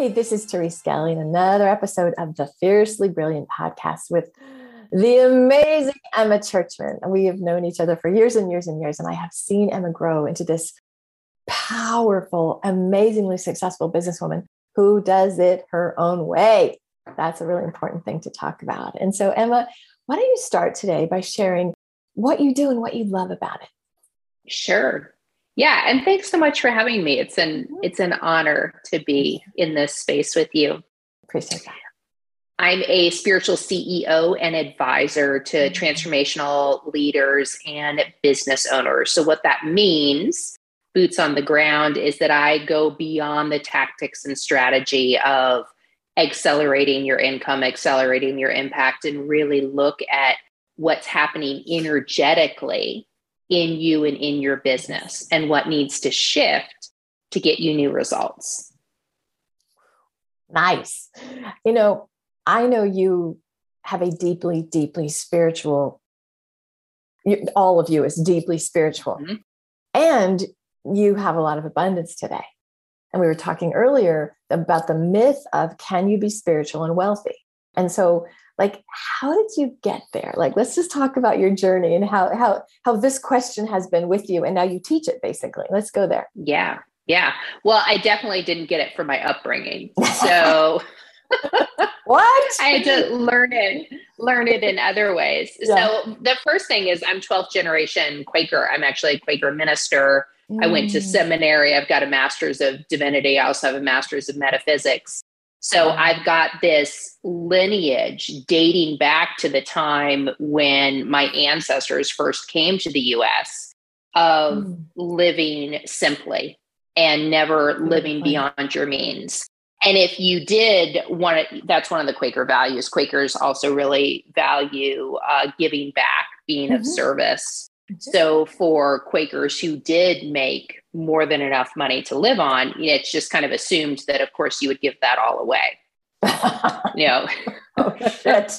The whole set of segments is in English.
Hey, this is Therese Skelly in another episode of the Fiercely Brilliant podcast with the amazing Emma Churchman. We have known each other for years and years and years, and I have seen Emma grow into this powerful, amazingly successful businesswoman who does it her own way. That's a really important thing to talk about. And so, Emma, why don't you start today by sharing what you do and what you love about it? Sure. Yeah, and thanks so much for having me. It's an it's an honor to be in this space with you. Appreciate that. I'm a spiritual CEO and advisor to mm-hmm. transformational leaders and business owners. So, what that means, boots on the ground, is that I go beyond the tactics and strategy of accelerating your income, accelerating your impact, and really look at what's happening energetically in you and in your business and what needs to shift to get you new results. Nice. You know, I know you have a deeply, deeply spiritual, all of you is deeply spiritual. Mm-hmm. And you have a lot of abundance today. And we were talking earlier about the myth of can you be spiritual and wealthy? And so, like, how did you get there? Like, let's just talk about your journey and how how how this question has been with you, and now you teach it basically. Let's go there. Yeah, yeah. Well, I definitely didn't get it from my upbringing. So what? I had to learn it, learn it in other ways. Yeah. So the first thing is I'm 12th generation Quaker. I'm actually a Quaker minister. Mm. I went to mm. seminary. I've got a master's of divinity. I also have a master's of metaphysics. So I've got this lineage dating back to the time when my ancestors first came to the US of mm. living simply and never living beyond your means. And if you did want to, that's one of the Quaker values. Quakers also really value uh, giving back, being mm-hmm. of service. So for Quakers who did make more than enough money to live on, it's just kind of assumed that, of course, you would give that all away. you know. oh shit.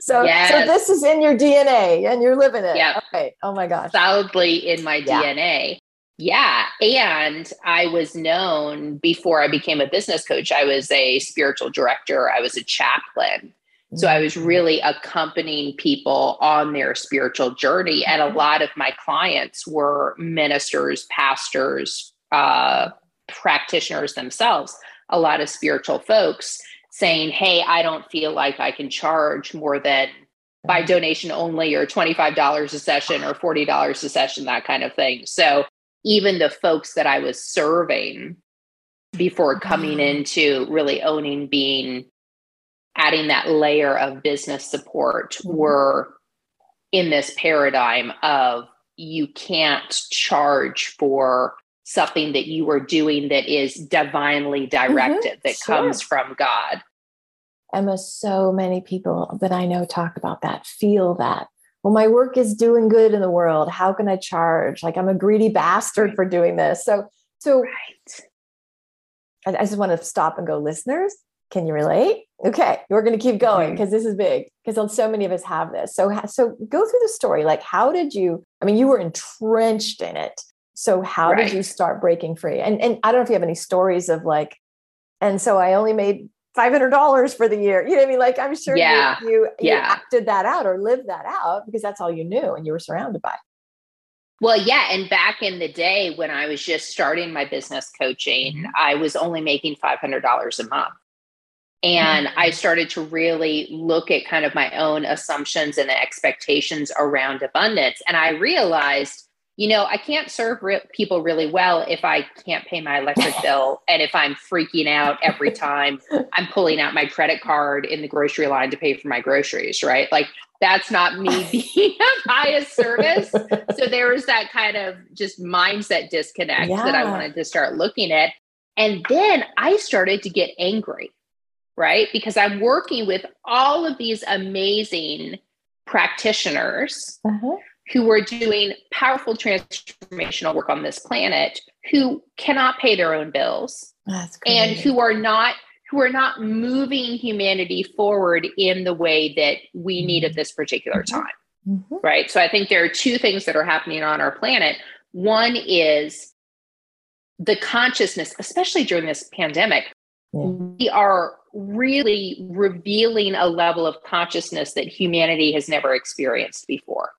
So yes. so this is in your DNA and you're living it. Yeah. Okay. Oh my gosh. Solidly in my yeah. DNA. Yeah. And I was known before I became a business coach, I was a spiritual director, I was a chaplain. So I was mm-hmm. really accompanying people on their spiritual journey. And a mm-hmm. lot of my clients were ministers, pastors, uh, practitioners themselves, a lot of spiritual folks saying, Hey, I don't feel like I can charge more than by mm-hmm. donation only or $25 a session or $40 a session, that kind of thing. So even the folks that I was serving before coming mm. into really owning being adding that layer of business support mm-hmm. were in this paradigm of you can't charge for something that you are doing that is divinely directed mm-hmm. that sure. comes from God. Emma, so many people that I know talk about that, feel that well, my work is doing good in the world. How can I charge? Like I'm a greedy bastard for doing this. So, so right. I, I just want to stop and go, listeners, can you relate? Okay, we're going to keep going because this is big because so many of us have this. So, so go through the story. Like, how did you? I mean, you were entrenched in it. So, how right. did you start breaking free? And and I don't know if you have any stories of like, and so I only made $500 for the year. You know what I mean? Like, I'm sure yeah. you, you, yeah. you acted that out or lived that out because that's all you knew and you were surrounded by. Well, yeah. And back in the day when I was just starting my business coaching, mm-hmm. I was only making $500 a month. And mm-hmm. I started to really look at kind of my own assumptions and expectations around abundance. And I realized, you know, I can't serve re- people really well if I can't pay my electric bill and if I'm freaking out every time I'm pulling out my credit card in the grocery line to pay for my groceries, right? Like that's not me being of highest service. So there was that kind of just mindset disconnect yeah. that I wanted to start looking at. And then I started to get angry right? Because I'm working with all of these amazing practitioners uh-huh. who are doing powerful transformational work on this planet who cannot pay their own bills and who are not who are not moving humanity forward in the way that we mm-hmm. need at this particular mm-hmm. time. Mm-hmm. Right. So I think there are two things that are happening on our planet. One is the consciousness, especially during this pandemic, yeah. we are really revealing a level of consciousness that humanity has never experienced before.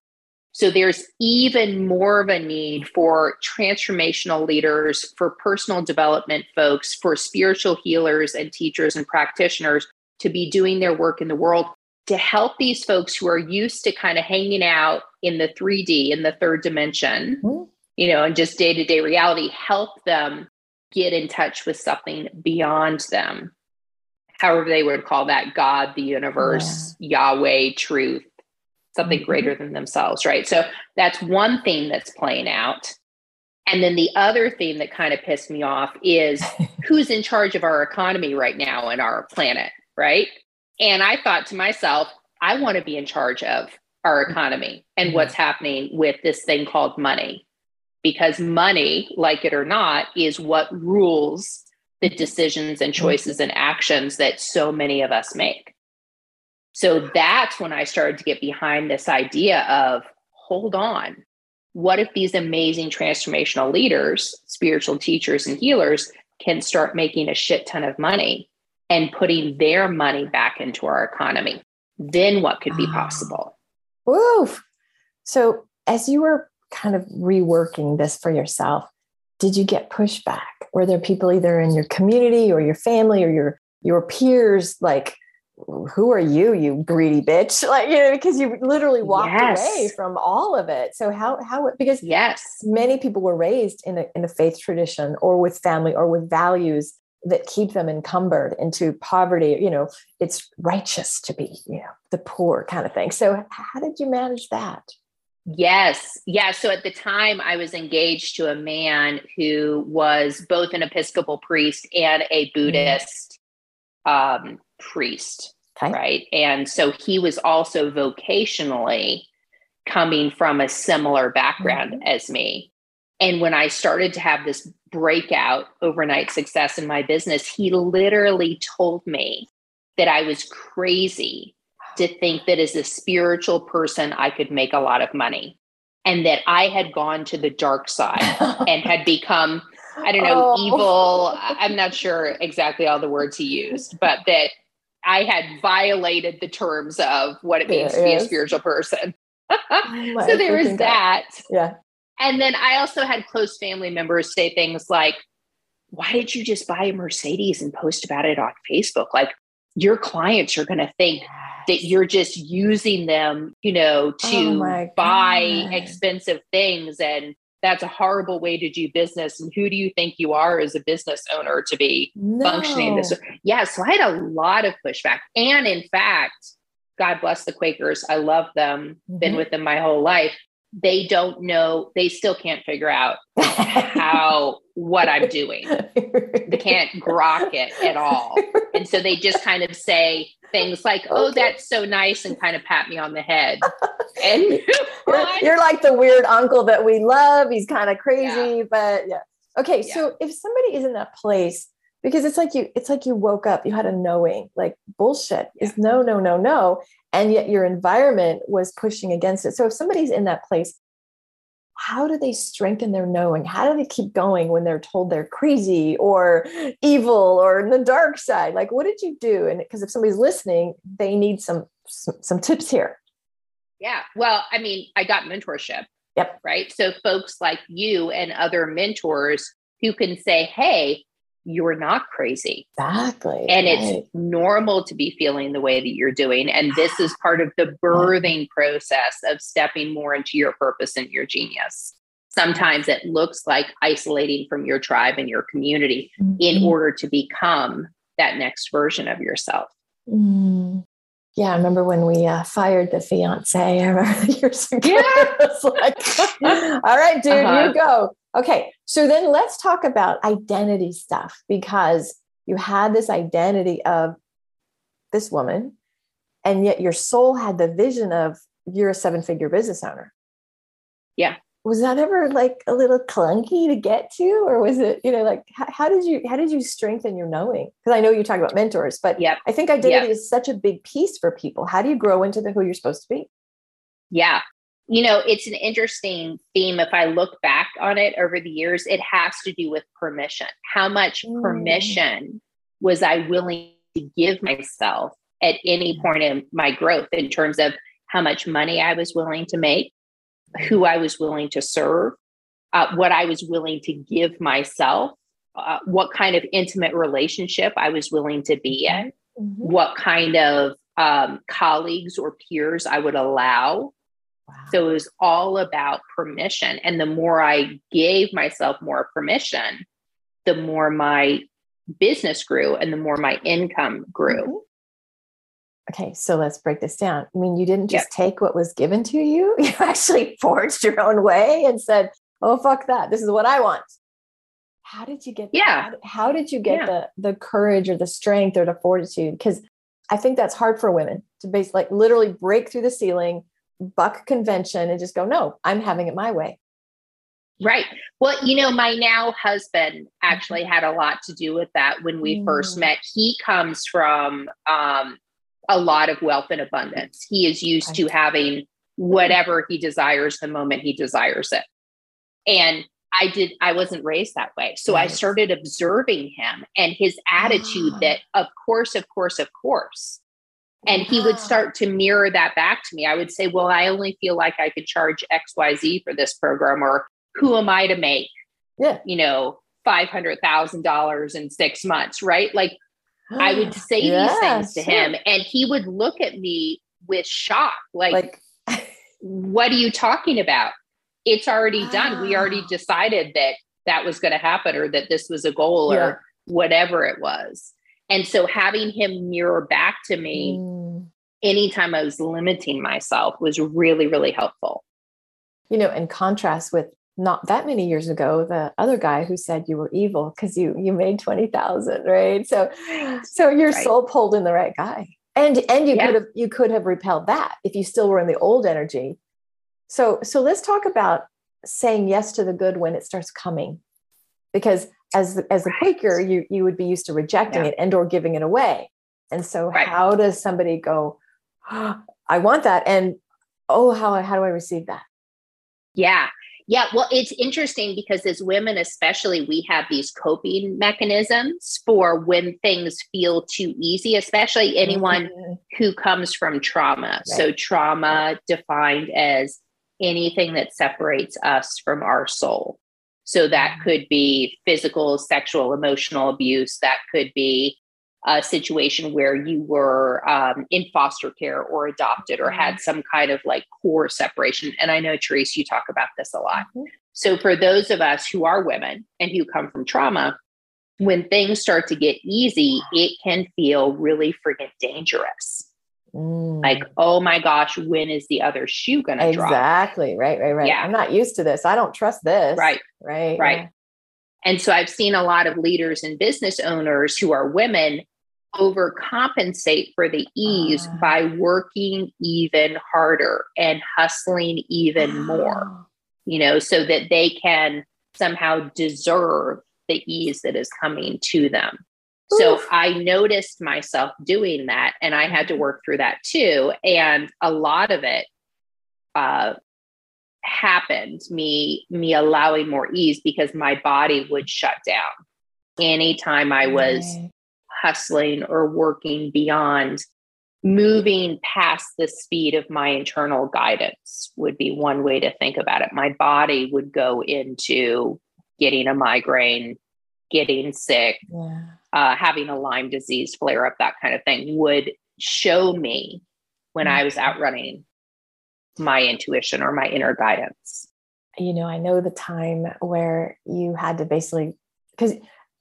So there's even more of a need for transformational leaders, for personal development folks, for spiritual healers and teachers and practitioners to be doing their work in the world to help these folks who are used to kind of hanging out in the 3D, in the third dimension, mm-hmm. you know, and just day to day reality, help them get in touch with something beyond them however they would call that God, the universe, yeah. Yahweh, truth, something mm-hmm. greater than themselves, right? So that's one theme that's playing out. And then the other theme that kind of pissed me off is who's in charge of our economy right now and our planet, right? And I thought to myself, I want to be in charge of our economy and mm-hmm. what's happening with this thing called money. Because money, like it or not, is what rules the decisions and choices and actions that so many of us make. So that's when I started to get behind this idea of hold on, what if these amazing transformational leaders, spiritual teachers, and healers can start making a shit ton of money and putting their money back into our economy? Then what could be ah. possible? Woof. So, as you were kind of reworking this for yourself, did you get pushback? Were there people either in your community or your family or your your peers? Like who are you you greedy bitch? Like you know because you literally walked yes. away from all of it. So how how because yes. many people were raised in a in a faith tradition or with family or with values that keep them encumbered into poverty you know it's righteous to be you know the poor kind of thing. So how did you manage that Yes. Yeah. So at the time, I was engaged to a man who was both an Episcopal priest and a mm-hmm. Buddhist um, priest. Okay. Right. And so he was also vocationally coming from a similar background mm-hmm. as me. And when I started to have this breakout overnight success in my business, he literally told me that I was crazy to think that as a spiritual person, I could make a lot of money and that I had gone to the dark side and had become, I don't know, oh. evil. I'm not sure exactly all the words he used, but that I had violated the terms of what it means to be a spiritual person. oh so there was that. Yeah. And then I also had close family members say things like, why did you just buy a Mercedes and post about it on Facebook? Like, your clients are going to think that you're just using them, you know, to oh buy expensive things. And that's a horrible way to do business. And who do you think you are as a business owner to be no. functioning this? Yeah. So I had a lot of pushback. And in fact, God bless the Quakers. I love them, mm-hmm. been with them my whole life. They don't know, they still can't figure out how what I'm doing. They can't grok it at all. And so they just kind of say, things like, "Oh, okay. that's so nice," and kind of pat me on the head. And you're, you're, like the weird uncle that we love. He's kind of crazy, yeah. but yeah. Okay, yeah. so if somebody is in that place, because it's like you, it's like you woke up, you had a knowing, like bullshit yeah. is no, no, no, no, and yet your environment was pushing against it. So if somebody's in that place, how do they strengthen their knowing? How do they keep going when they're told they're crazy or evil or in the dark side? Like, what did you do? And because if somebody's listening, they need some, some, some tips here. Yeah. Well, I mean, I got mentorship. Yep. Right. So folks like you and other mentors who can say, hey, you're not crazy. Exactly. And right. it's normal to be feeling the way that you're doing. And this is part of the birthing process of stepping more into your purpose and your genius. Sometimes it looks like isolating from your tribe and your community mm-hmm. in order to become that next version of yourself. Mm. Yeah, I remember when we uh, fired the fiance. I remember years ago. Yeah. like, all right, dude, uh-huh. you go. Okay, so then let's talk about identity stuff because you had this identity of this woman, and yet your soul had the vision of you're a seven figure business owner. Yeah. Was that ever like a little clunky to get to or was it you know like how, how did you how did you strengthen your knowing? Because i know you talk about mentors but yeah i think identity is such a big piece for people. How do you grow into the who you're supposed to be? Yeah you know it's an interesting theme if i look back on it over the years it has to do with permission how much mm. permission was i willing to give myself at any point in my growth in terms of how much money i was willing to make who I was willing to serve, uh, what I was willing to give myself, uh, what kind of intimate relationship I was willing to be in, mm-hmm. what kind of um, colleagues or peers I would allow. Wow. So it was all about permission. And the more I gave myself more permission, the more my business grew and the more my income grew. Mm-hmm. Okay, so let's break this down. I mean, you didn't just yep. take what was given to you, you actually forged your own way and said, oh, fuck that. This is what I want. How did you get yeah. How, how did you get yeah. the the courage or the strength or the fortitude? Because I think that's hard for women to basically like literally break through the ceiling, buck convention, and just go, no, I'm having it my way. Right. Well, you know, my now husband actually mm-hmm. had a lot to do with that when we mm. first met. He comes from um, a lot of wealth and abundance. He is used to having whatever he desires the moment he desires it. And I did, I wasn't raised that way. So I started observing him and his attitude that, of course, of course, of course. And he would start to mirror that back to me. I would say, Well, I only feel like I could charge XYZ for this program, or who am I to make, yeah. you know, $500,000 in six months, right? Like, I would say yeah, these things to him, and he would look at me with shock, like, like "What are you talking about? It's already done. We already decided that that was going to happen, or that this was a goal, yeah. or whatever it was." And so, having him mirror back to me mm. anytime I was limiting myself was really, really helpful. You know, in contrast with not that many years ago the other guy who said you were evil because you you made 20,000 right so so your right. soul pulled in the right guy and and you yeah. could have you could have repelled that if you still were in the old energy so so let's talk about saying yes to the good when it starts coming because as as a quaker you you would be used to rejecting yeah. it and or giving it away and so right. how does somebody go oh, i want that and oh how how do i receive that yeah yeah, well, it's interesting because as women, especially, we have these coping mechanisms for when things feel too easy, especially anyone mm-hmm. who comes from trauma. Right. So, trauma defined as anything that separates us from our soul. So, that mm-hmm. could be physical, sexual, emotional abuse, that could be a situation where you were um, in foster care or adopted or had mm-hmm. some kind of like core separation. And I know, Therese, you talk about this a lot. Mm-hmm. So, for those of us who are women and who come from trauma, when things start to get easy, it can feel really freaking dangerous. Mm. Like, oh my gosh, when is the other shoe going to drop? Exactly. Right, right, right. Yeah. I'm not used to this. I don't trust this. Right. Right. Right. Yeah. And so I've seen a lot of leaders and business owners who are women overcompensate for the ease uh, by working even harder and hustling even more, you know, so that they can somehow deserve the ease that is coming to them. Oof. So I noticed myself doing that and I had to work through that too. And a lot of it uh, happened, me, me allowing more ease because my body would shut down anytime I was hustling or working beyond moving past the speed of my internal guidance would be one way to think about it. My body would go into getting a migraine, getting sick, yeah. Uh, having a Lyme disease flare up, that kind of thing would show me when. I was out running my intuition or my inner guidance. You know, I know the time where you had to basically, because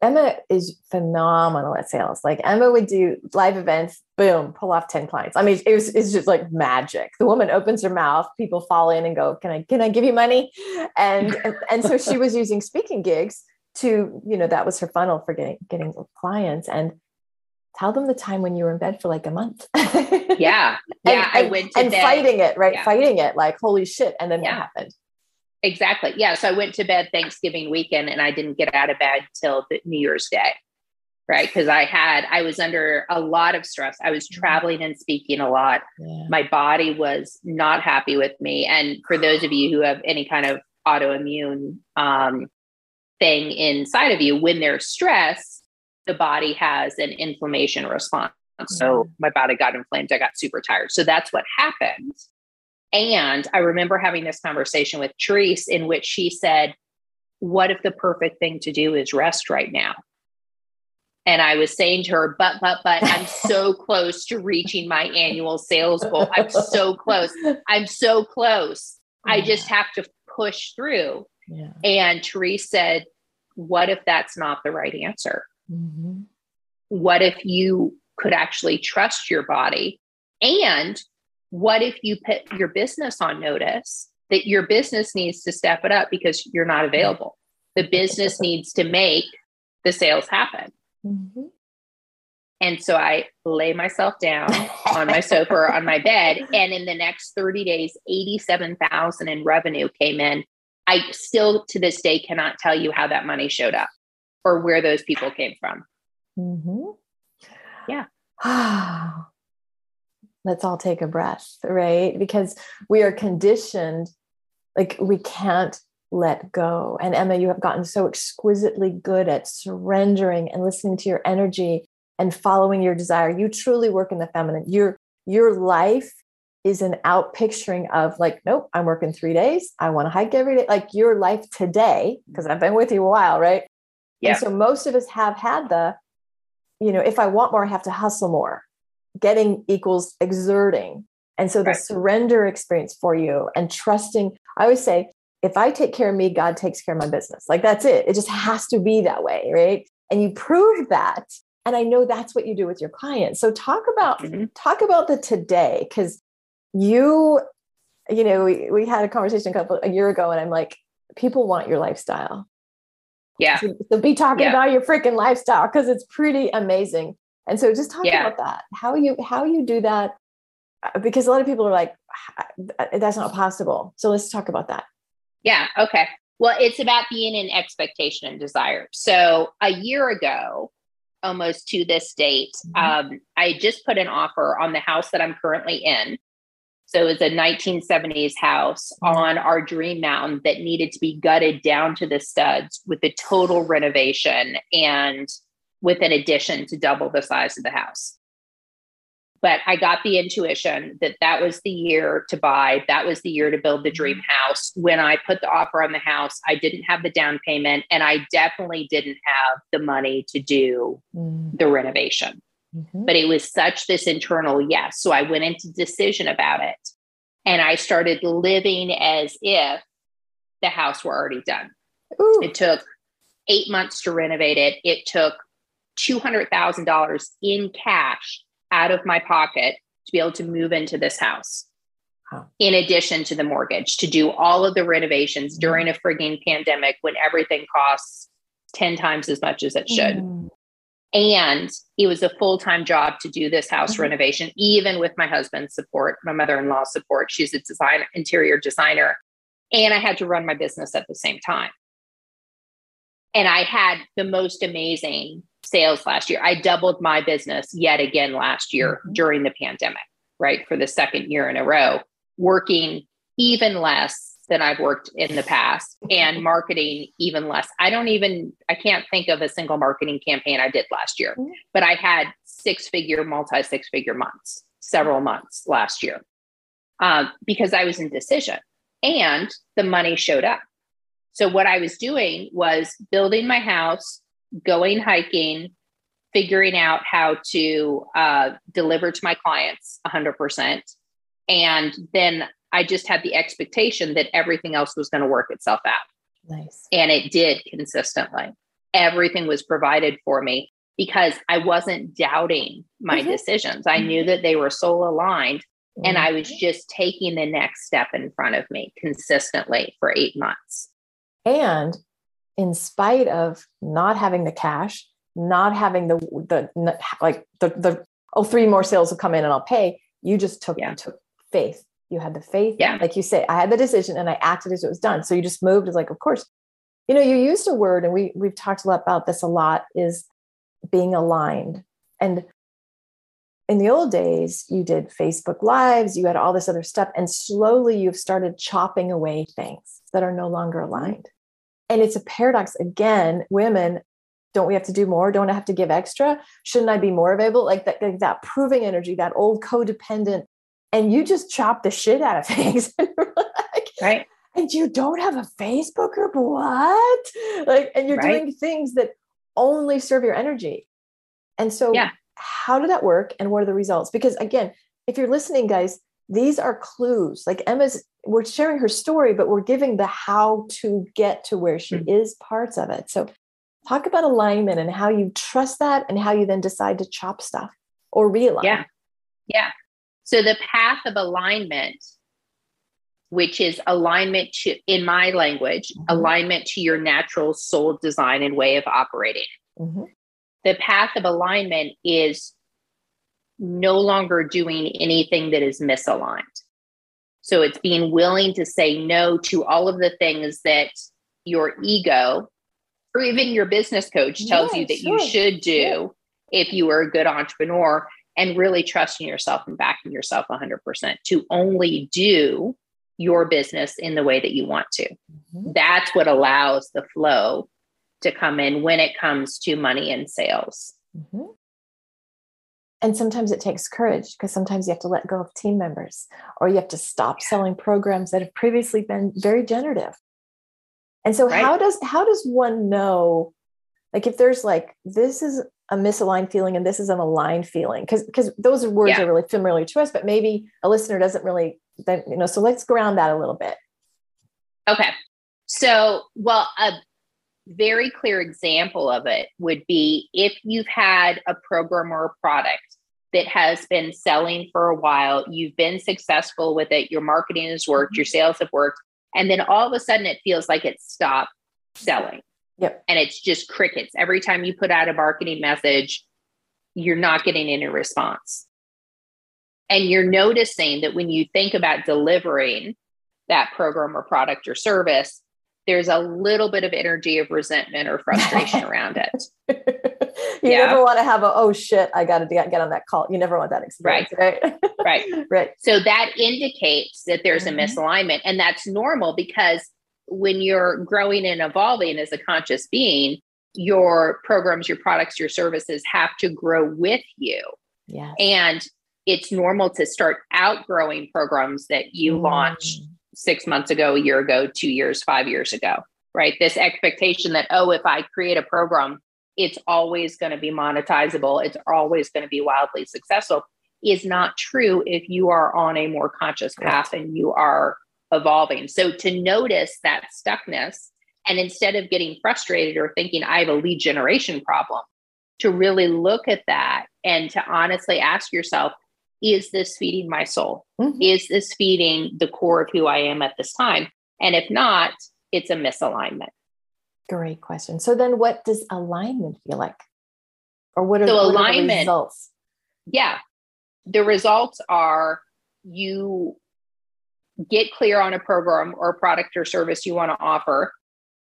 Emma is phenomenal at sales. Like Emma would do live events, boom, pull off 10 clients. I mean, it was it's just like magic. The woman opens her mouth, people fall in and go, Can I can I give you money? And and, and so she was using speaking gigs to, you know, that was her funnel for getting getting clients. And tell them the time when you were in bed for like a month. yeah. Yeah. and, I went and bed. fighting it, right? Yeah. Fighting it like holy shit. And then yeah. what happened? Exactly. Yeah. So I went to bed Thanksgiving weekend and I didn't get out of bed till New Year's Day. Right. Because I had, I was under a lot of stress. I was mm-hmm. traveling and speaking a lot. Yeah. My body was not happy with me. And for those of you who have any kind of autoimmune um, thing inside of you, when there's stress, the body has an inflammation response. So mm-hmm. my body got inflamed. I got super tired. So that's what happened. And I remember having this conversation with Therese in which she said, What if the perfect thing to do is rest right now? And I was saying to her, but, but, but I'm so close to reaching my annual sales goal. I'm so close. I'm so close. I just have to push through. Yeah. And Therese said, What if that's not the right answer? Mm-hmm. What if you could actually trust your body and what if you put your business on notice that your business needs to step it up because you're not available? The business needs to make the sales happen. Mm-hmm. And so I lay myself down on my sofa or on my bed. And in the next 30 days, 87,000 in revenue came in. I still to this day cannot tell you how that money showed up or where those people came from. Mm-hmm. Yeah. let's all take a breath, right? Because we are conditioned, like we can't let go. And Emma, you have gotten so exquisitely good at surrendering and listening to your energy and following your desire. You truly work in the feminine. Your your life is an out picturing of like, nope, I'm working three days. I want to hike every day. Like your life today, because I've been with you a while, right? Yeah. And so most of us have had the, you know, if I want more, I have to hustle more getting equals exerting. And so the right. surrender experience for you and trusting, I always say, if I take care of me, God takes care of my business. Like that's it. It just has to be that way, right? And you prove that. And I know that's what you do with your clients. So talk about mm-hmm. talk about the today because you, you know, we, we had a conversation a couple a year ago, and I'm like, people want your lifestyle. Yeah. So, so be talking yeah. about your freaking lifestyle because it's pretty amazing. And so just talk yeah. about that. How you how you do that uh, because a lot of people are like that's not possible. So let's talk about that. Yeah, okay. Well, it's about being in expectation and desire. So a year ago, almost to this date, mm-hmm. um, I just put an offer on the house that I'm currently in. So it was a 1970s house on our dream mountain that needed to be gutted down to the studs with a total renovation and with an addition to double the size of the house. But I got the intuition that that was the year to buy. That was the year to build the dream mm-hmm. house. When I put the offer on the house, I didn't have the down payment and I definitely didn't have the money to do mm. the renovation. Mm-hmm. But it was such this internal yes. So I went into decision about it and I started living as if the house were already done. Ooh. It took eight months to renovate it. It took $200,000 in cash out of my pocket to be able to move into this house. Huh. In addition to the mortgage, to do all of the renovations mm. during a frigging pandemic when everything costs 10 times as much as it should. Mm. And it was a full time job to do this house mm-hmm. renovation, even with my husband's support, my mother in law's support. She's a design, interior designer. And I had to run my business at the same time. And I had the most amazing sales last year. I doubled my business yet again last year mm-hmm. during the pandemic, right? For the second year in a row, working even less than I've worked in the past and marketing even less. I don't even, I can't think of a single marketing campaign I did last year, mm-hmm. but I had six figure, multi six figure months, several months last year um, because I was in decision and the money showed up. So what I was doing was building my house, going hiking, figuring out how to uh, deliver to my clients 100%. And then I just had the expectation that everything else was going to work itself out. Nice. And it did consistently. Everything was provided for me because I wasn't doubting my mm-hmm. decisions. I knew mm-hmm. that they were soul aligned mm-hmm. and I was mm-hmm. just taking the next step in front of me consistently for eight months. And in spite of not having the cash, not having the the like the the oh three more sales will come in and I'll pay. You just took yeah. took faith. You had the faith. Yeah. Like you say, I had the decision and I acted as it was done. So you just moved. It's like, of course. You know, you used a word, and we we've talked a lot about this a lot, is being aligned. And in the old days, you did Facebook Lives, you had all this other stuff, and slowly you've started chopping away things that are no longer mm-hmm. aligned. And it's a paradox. Again, women don't we have to do more don't i have to give extra shouldn't i be more available like that, like that proving energy that old codependent and you just chop the shit out of things like, right and you don't have a facebook group what like and you're right. doing things that only serve your energy and so yeah how did that work and what are the results because again if you're listening guys these are clues like emma's we're sharing her story but we're giving the how to get to where she mm-hmm. is parts of it so talk about alignment and how you trust that and how you then decide to chop stuff or realign. Yeah. Yeah. So the path of alignment, which is alignment to, in my language, mm-hmm. alignment to your natural soul design and way of operating. Mm-hmm. The path of alignment is no longer doing anything that is misaligned. So it's being willing to say no to all of the things that your ego or even your business coach tells yeah, you that sure. you should do yeah. if you are a good entrepreneur and really trusting yourself and backing yourself 100% to only do your business in the way that you want to. Mm-hmm. That's what allows the flow to come in when it comes to money and sales. Mm-hmm. And sometimes it takes courage because sometimes you have to let go of team members or you have to stop selling programs that have previously been very generative and so right. how does how does one know like if there's like this is a misaligned feeling and this is an aligned feeling because because those words yeah. are really familiar to us but maybe a listener doesn't really then you know so let's ground that a little bit okay so well a very clear example of it would be if you've had a program or a product that has been selling for a while you've been successful with it your marketing has worked mm-hmm. your sales have worked and then all of a sudden it feels like it stopped selling. Yep. And it's just crickets. Every time you put out a marketing message, you're not getting any response. And you're noticing that when you think about delivering that program or product or service, there's a little bit of energy of resentment or frustration around it. you yeah. never want to have a oh shit i got to get on that call you never want that experience right right right, right. so that indicates that there's mm-hmm. a misalignment and that's normal because when you're growing and evolving as a conscious being your programs your products your services have to grow with you. Yeah and it's normal to start outgrowing programs that you mm. launched six months ago a year ago two years five years ago right? This expectation that oh if i create a program it's always going to be monetizable, it's always going to be wildly successful is not true if you are on a more conscious path and you are evolving. So to notice that stuckness and instead of getting frustrated or thinking I have a lead generation problem, to really look at that and to honestly ask yourself, is this feeding my soul? Mm-hmm. Is this feeding the core of who I am at this time? And if not, it's a misalignment. Great question. So then what does alignment feel like? Or what are, so what alignment, are the results? Yeah. The results are you get clear on a program or product or service you want to offer.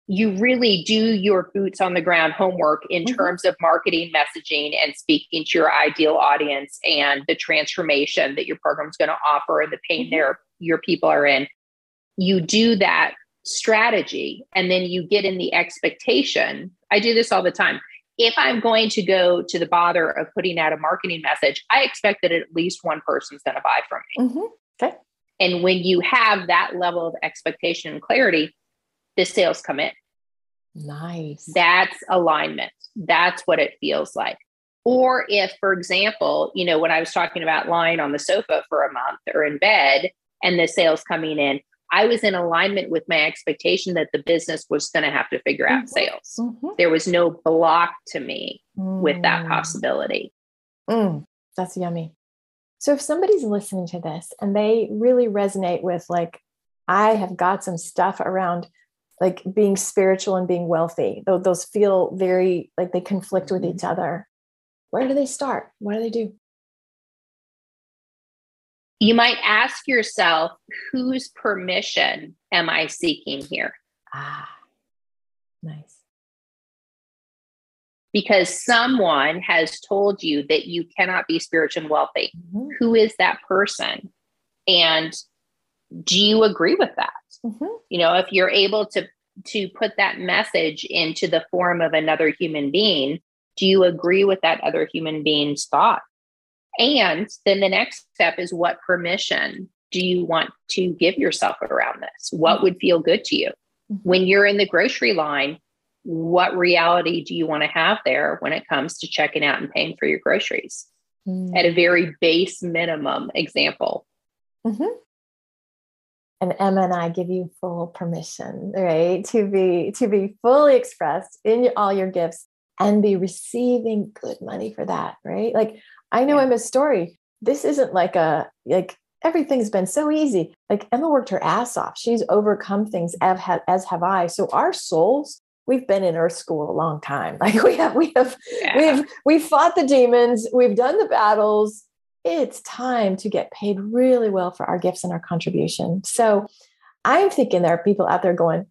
You really do your boots on the ground homework in mm-hmm. terms of marketing, messaging, and speaking to your ideal audience and the transformation that your program is going to offer and the pain mm-hmm. their your people are in. You do that strategy and then you get in the expectation. I do this all the time. If I'm going to go to the bother of putting out a marketing message, I expect that at least one person's going to buy from me. Mm-hmm. Okay. And when you have that level of expectation and clarity, the sales come in. Nice. That's alignment. That's what it feels like. Or if, for example, you know, when I was talking about lying on the sofa for a month or in bed and the sales coming in, I was in alignment with my expectation that the business was going to have to figure out mm-hmm. sales. Mm-hmm. There was no block to me mm. with that mm. possibility. Mm, that's yummy. So if somebody's listening to this and they really resonate with like, I have got some stuff around like being spiritual and being wealthy, though those feel very like they conflict with each mm-hmm. other. Where do they start? What do they do? You might ask yourself, whose permission am I seeking here? Ah, nice. Because someone has told you that you cannot be spiritual and wealthy. Mm-hmm. Who is that person? And do you agree with that? Mm-hmm. You know, if you're able to to put that message into the form of another human being, do you agree with that other human being's thought? And then the next step is what permission do you want to give yourself around this? What mm-hmm. would feel good to you? Mm-hmm. When you're in the grocery line, what reality do you want to have there when it comes to checking out and paying for your groceries? Mm-hmm. At a very base minimum example. Mm-hmm. And Emma and I give you full permission, right, to be to be fully expressed in all your gifts and be receiving good money for that, right? Like I know yeah. Emma's story. This isn't like a like everything's been so easy. Like Emma worked her ass off. She's overcome things as have, as have I. So our souls, we've been in Earth School a long time. Like we have, we have, yeah. we've we've fought the demons. We've done the battles. It's time to get paid really well for our gifts and our contribution. So I'm thinking there are people out there going,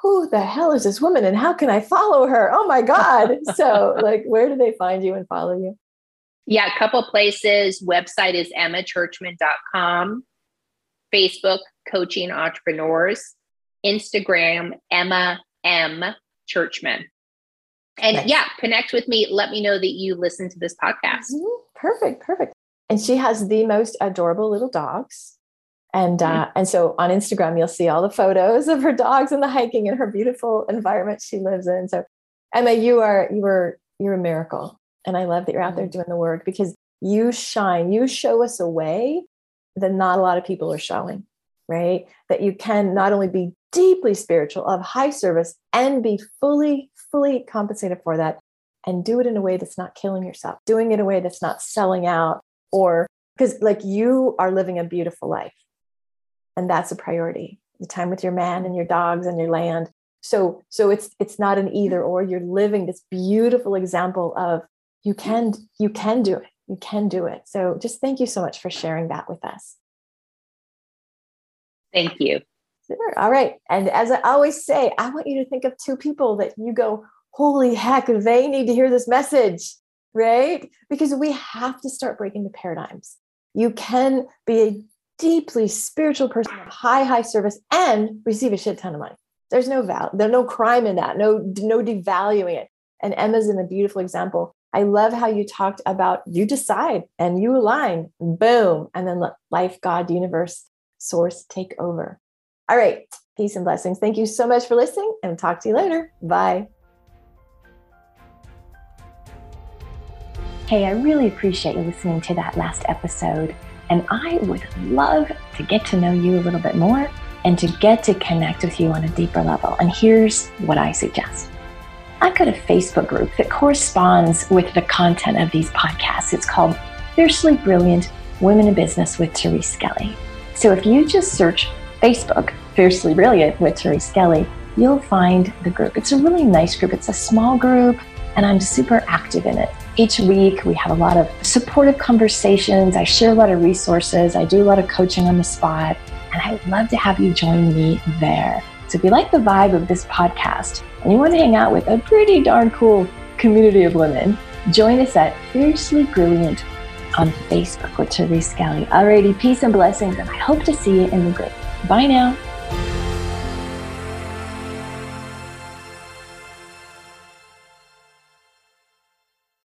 who the hell is this woman and how can I follow her? Oh my God. so, like, where do they find you and follow you? Yeah, a couple places. Website is emmachurchman.com, Facebook, Coaching Entrepreneurs, Instagram, Emma M. Churchman. And nice. yeah, connect with me. Let me know that you listen to this podcast. Mm-hmm. Perfect, perfect. And she has the most adorable little dogs. And mm-hmm. uh, and so on Instagram, you'll see all the photos of her dogs and the hiking and her beautiful environment she lives in. So Emma, you are you are you're a miracle. And I love that you're out there mm-hmm. doing the work because you shine, you show us a way that not a lot of people are showing, right? That you can not only be deeply spiritual, of high service, and be fully, fully compensated for that, and do it in a way that's not killing yourself, doing it in a way that's not selling out, or because like you are living a beautiful life. And that's a priority. The time with your man and your dogs and your land. So, so it's it's not an either or. You're living this beautiful example of you can you can do it you can do it so just thank you so much for sharing that with us thank you sure. all right. And as i always say i want you to think of two people that you go holy heck they need to hear this message right? Because we have to start breaking the paradigms. You can be a deeply spiritual person of high high service and receive a shit ton of money. There's no val there's no crime in that no no devaluing it. And emma's in a beautiful example. I love how you talked about you decide and you align, boom, and then let life, God, universe, source take over. All right. Peace and blessings. Thank you so much for listening and talk to you later. Bye. Hey, I really appreciate you listening to that last episode. And I would love to get to know you a little bit more and to get to connect with you on a deeper level. And here's what I suggest I've got a Facebook group that corresponds with the content of these podcasts. It's called Fiercely Brilliant Women in Business with Therese Skelly. So if you just search Facebook, Fiercely Brilliant with Therese Skelly, you'll find the group. It's a really nice group. It's a small group, and I'm super active in it. Each week, we have a lot of supportive conversations. I share a lot of resources. I do a lot of coaching on the spot, and I would love to have you join me there. So if you like the vibe of this podcast, and you want to hang out with a pretty darn cool community of women, join us at Fiercely Brilliant on Facebook with Therese Skelly. Alrighty, peace and blessings, and I hope to see you in the group. Bye now.